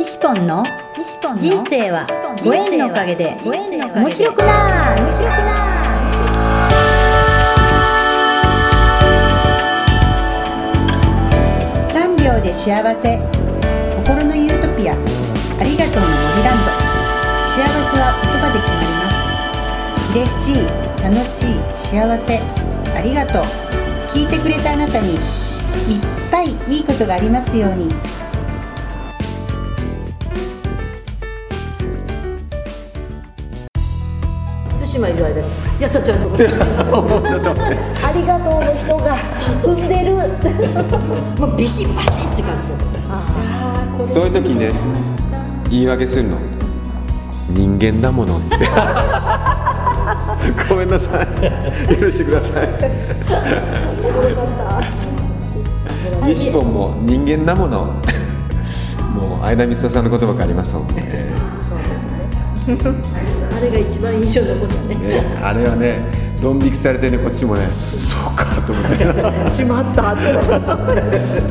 西ポンの人生はご縁のおかげで面白くな面白くな3秒で幸せ。心のユートピア。ありがとうの森ランド幸せは言葉で決まります。嬉しい楽しい幸せ。ありがとう。聞いてくれたあなたにいっぱいいいことがありますように対馬いる間に。やったちゃんと。かちょっと待ってありがとうの人が踏んでる。もうビシバシって感じ。そういう時にね言い訳するの。人間だものって。ごめんなさい。許してください。西本も人間だもの。もう相田光夫さんの言葉がありますもんねあれが一番印象残ったね。ねあれはねドン引きされてねこっちもねそうかと思って。しまったって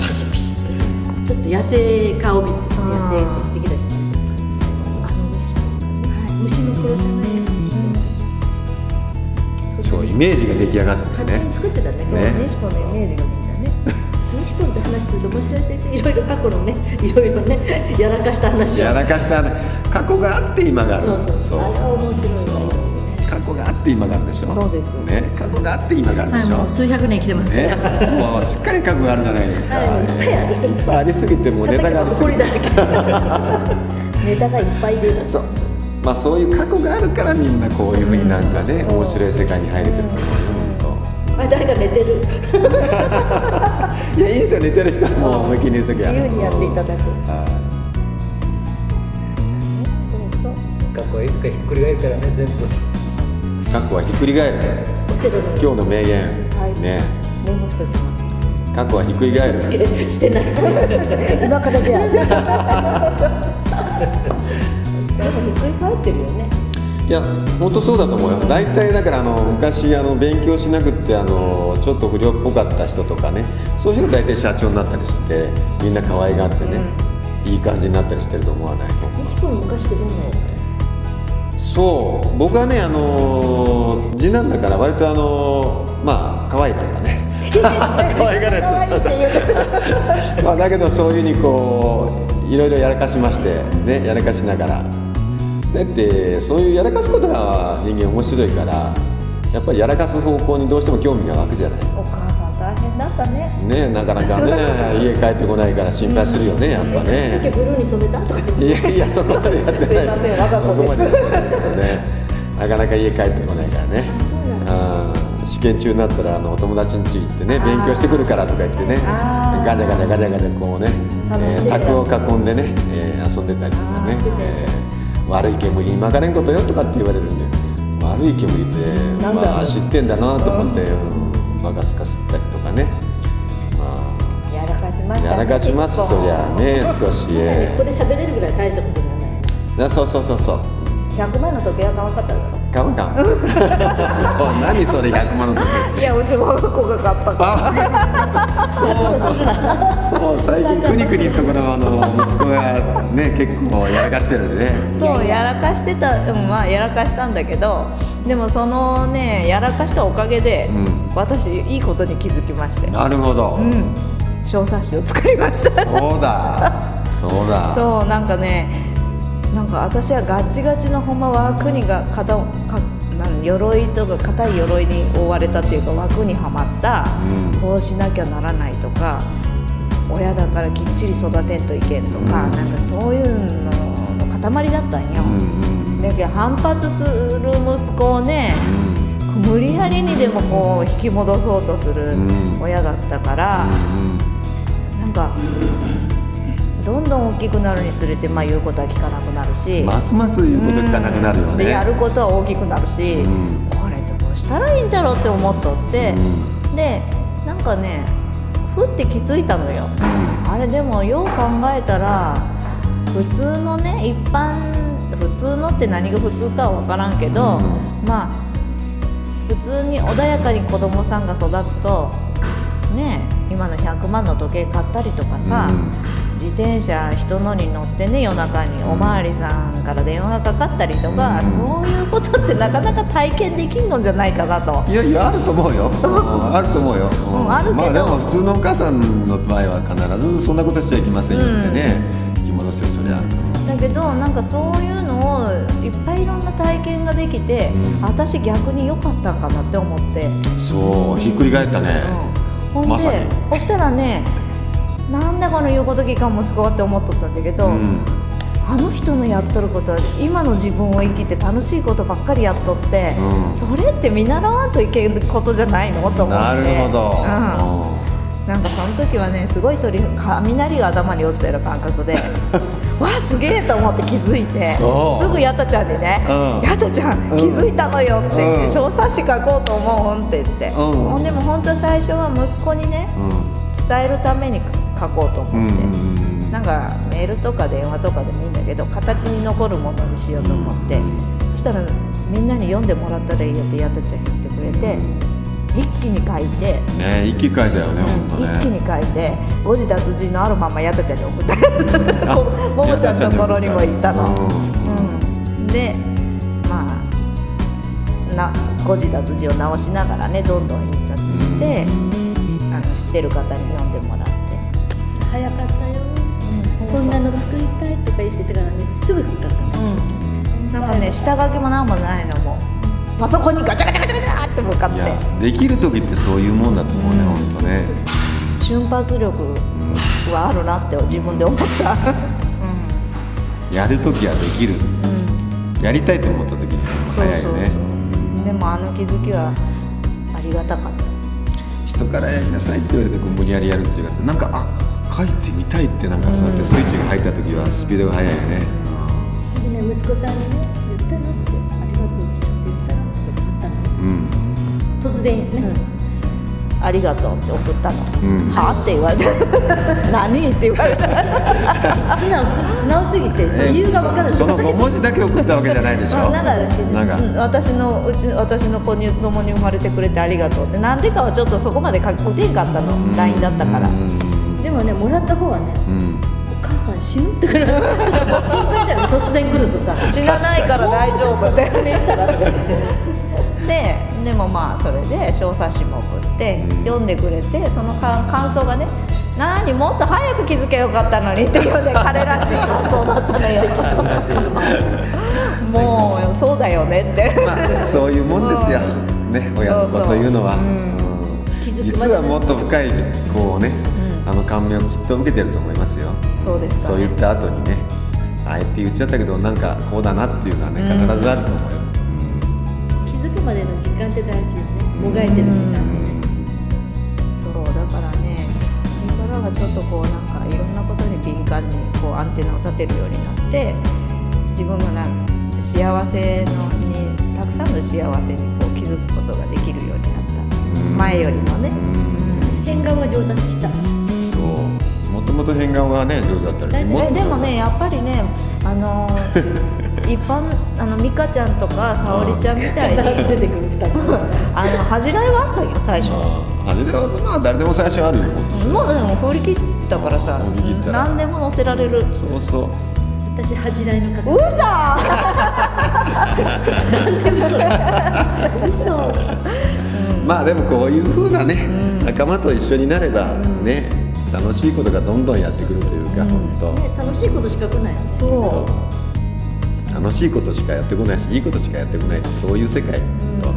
パシピシって。ちょっと野生顔見て野生的な人あの虫の黒さがねそうイメージが出来上がっね。作ってたね。そうね西本のイメージが話すると面白い先生いろいろ過去のねいろいろねやらかした話を。やらかした過去があって今がある。そうそうそう。あれは面白い過去があって今があるでしょ？そうですね。過去があって今があるでしょ、もう数百年生きてますね、もうしっかり過去があるじゃないですか、はいいっぱいある。いっぱいありすぎてもうネタがありすぎてネタがいっぱい出る。そう。まあそういう過去があるからみんなこういうふうになんかね面白い世界に入れてると思うよあ誰か寝てる。いやいいですよ。寝てる人はもう思いっきり寝るときは自由にやっていただく。はそうそう。過去はいつかひっくり返るからね全部。い過去はひっくり返る。今日の名言、はい。ね。メモしておきます。過去はひっくり返る。してない。今からじゃでも ひっくり返ってるよねいや本当そうだと思うよ。大体だからあの昔あの勉強しなくってあのちょっと不良っぽかった人とかね。そういう人が大体社長になったりしてみんな可愛がってね、いい感じになったりしてると思わない？西君昔ってどんなやそう。僕はねあの次男だから割とあのまあ可愛かったね。可愛がられて まあだけどそういうふうにこういろいろやらかしましてねやらかしながらだってそういうやらかすことが人間面白いからやっぱりやらかす方向にどうしても興味が湧くじゃない。お母さん大変だったね。ねなかなかね 家帰ってこないから心配するよねやっぱね。ブルーに染めたとか言って。いやいやそこまでやってない。すいません我が子です。ね。なかなか家帰ってこないからね。試験中になったらあのお友達ん家行ってね勉強してくるからとか言ってねガチャガチャガチャガチャこうね、えー卓を囲んでね、えー遊んでたりとかね、えー悪い煙に巻かれんことよとかって言われるんで悪い煙ってなんだろう。まあ知ってんだなと思って、うん、バカスカ吸ったりとかね。まやらかしましたあやらかしますそりゃね少し、こえこで喋れるぐらい大したことにならない。ー、そうそうそうそう。100万の時計は買わなかったの買うか そう何それ100万の時いやうちも子が買ったあそうそうそう。最近くにくにのところあの息子がね結構やらかしてるんでね。そうやらかしてた、うん、まあやらかしたんだけどでもそのねやらかしたおかげで、うん。私いいことに気づきまして。なるほど、うん。小冊子を作りました。そうだ。そうだ。そうなんかねなんか私はガチガチのほんま枠にが肩をかなん鎧とか硬い鎧に覆われたっていうか枠にはまった、うん。こうしなきゃならないとか親だからきっちり育てんといけんとか、うん。なんかそういうのの塊だったんよ。うんうんだけど反発する息子をね無理やりにでもこう引き戻そうとするうん。親だったから、なんかどんどん大きくなるにつれて、まあ、言うことは聞かなくなるし、うんますます言うこと聞かなくなるよね、でやることは大きくなるし、うん。これどうしたらいいんじゃろうって思っとって、うでなんかねふって気づいたのよ。あれでもよう考えたら普通のね一般普通のって何が普通かは分からんけど、まあ普通に穏やかに子供さんが育つとね今の100万の時計買ったりとかさ、自転車人のに乗ってね夜中におまわりさんから電話がかかったりとか、うんそういうことってなかなか体験できんのじゃないかなと。いやいや あると思うよ、うんあると思うよ、うんうんあるまあでも普通のお母さんの場合は必ずそんなことしちゃいけませんよってね、生き物ですよそりゃ。だけどなんかそういうのをいっぱいいろんな体験ができて、うん。私逆に良かったんかなって思って、そうひっくり返ったね、まさに。そしたらねなんでこの言うこと聞かん息子はって思っとったんだけど、うん。あの人のやっとることは今の自分を生きて楽しいことばっかりやっとって、うん。それって見習わんといけることじゃないのと思って。なるほど、うん、なんかその時はねすごい鳥雷が頭に落ちたような感覚で わあすげえと思って気づいてすぐヤタちゃんにねうん「ヤタちゃん気づいたのよ」って言ってうん。小冊子書こうと思うんって言って、ん。ほんでも本当は最初は息子にねうん。伝えるために書こうと思って。うんうんなんかメールとか電話とかでもいいんだけど形に残るものにしようと思って、そしたらみんなに読んでもらったらいいよってやたちゃん言ってくれて一気に書いて、ね一気に書いたよね本当ね。一気に書いて誤字脱字のあるままやたちゃんに送った。あもももちゃんのところにも行ったの、うんうん、でまあな誤字脱字を直しながらねどんどん印刷して、あの知ってる方に読んでもら。早かったよ、こんなの作りたいとか言ってたからねすぐ復活ったなんかね下書きもなんもないのも。うパソコンにガチャガチャガチャガチャって向かっいやてできる時ってそういうもんだと思うね、本当ね瞬発力はあるなって自分で思った、やる時はできる、やりたいと思った時に早いよねそうそうでもあの気づきはありがたかった人からやりなさいって言われて無理やりやるって違ってなんかあ書いてみたいってなんかそうやってスイッチが入った時はスピードが速いよね、でね息子さんにね言ったのってありがとうって言ったの。って言ったのうん。突然ね、ありがとうって送ったの、うん。はあって言われて 何って言われた。素直す素直すぎてえ理由が分からずその5文字だけ送ったわけじゃないでしょ。なんかなんか。うん私のうち私の子に供に生まれてくれてありがとうって。なんでかはちょっとそこまで書こてんかったの。LINE だったから。うんでもねもらった方はねうん。お母さん死ぬってから心配だよね。突然来るとさ。死なないから大丈夫って説明したらででもまあそれで小冊子も送って、うん。読んでくれてそのか感想がね「何もっと早く気づけばよかったのに」っていうね彼らしい感想だったのよ。もうそうだよねってまあそういうもんですよ、ね、親の子というのは、そうそう。うん。実はもっと深いこうね、あの感銘をきっと受けてると思いますよ。そうですかそうね言った後にねあえて言っちゃったけどなんかこうだなっていうのはね必ずあると思うよ、気づくまでの時間って大事よね。もがいてる時間ね。そうだからねこれからはちょっとこうなんかいろんなことに敏感にこうアンテナを立てるようになって自分がなん幸せのにたくさんの幸せにこう気づくことができるようになった。うん。前よりもね。変顔が上達したそうもともと変顔がね上手だったりだいもっでもねやっぱりねあのー 一般あの美香ちゃんとか沙織ちゃんみたいに出てくる二人 あの恥じらいはあったよ最初。あれはまあ誰でも最初あるよ。もうでも振り切ったからさ何でも載せられる。そうそう。私恥じらいの方。うそ まあでもこういうふうなね、仲間と一緒になればね、楽しいことがどんどんやってくるというか、本ね楽しいことしか来ない。そ当楽しいことしかやってこないしいいことしかやってこないそういう世界、と。う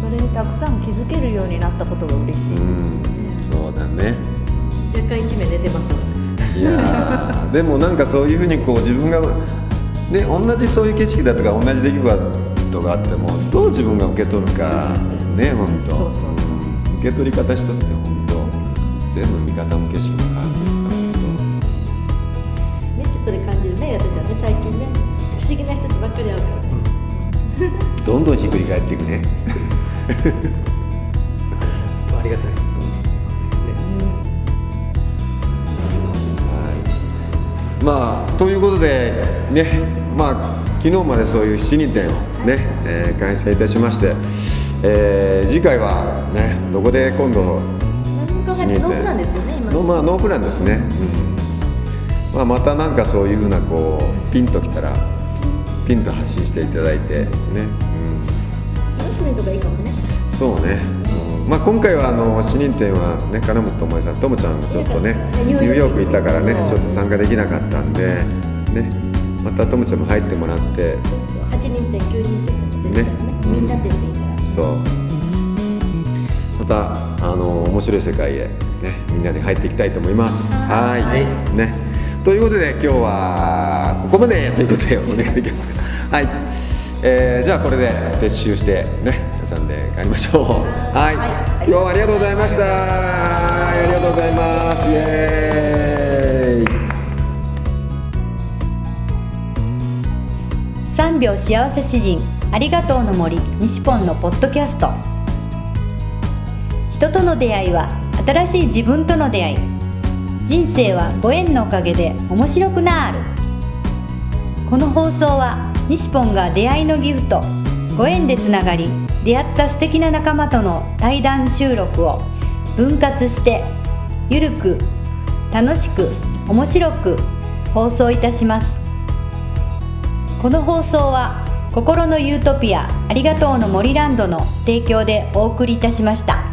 それにたくさん気づけるようになったことが嬉しい、うん、そうだね。若干一名出てます。いやー でもなんかそういうふうにこう自分がね同じそういう景色だとか同じ出来事があってもどう自分が受け取るか。ですね本当受け取り方一つで本当全部見方も景色も変わってめっちゃそれ感じるね私はね。最近ね。不思議な人たちばっかり会うから。ねくるとどんどんひっくり返っていくね。ありがたい。まあということでねまあ昨日までそういう7人展をね、えー開催いたしまして、えー次回はねどこで今度何も考えてノープランですよね今の。まあノープランですね、まあ、またなんかそういうふうなこうピンときたらピンと発信していただいてね、娘とかいいかもね。うん、そうね、うん。まあ、今回はあの市認店はね金本智恵さんともちゃんがちょっとねニューヨーク。行ったからねちょっと参加できなかったんでね。またともちゃんも入ってもらって。8人店9人店とか全然ね。みんな店でそう。また面白い世界へねみんなで入っていきたいと思います。はい。はい。ね。ということで今日はここまでということで お願いできます。かはい、えーじゃあこれで撤収してね皆さんで帰りましょう。はい、今日はありがとうございました。ありがとうございます。イエーイ。3秒幸せ詩人ありがとうの森西ポンのポッドキャスト人との出会いは新しい自分との出会い。人生はご縁のおかげで面白くなる。この放送は西ポンが出会いのギフトご縁でつながり出会った素敵な仲間との対談収録を分割してゆるく楽しく面白く放送いたします。この放送は心のユートピアありがとうの森ランドの提供でお送りいたしました。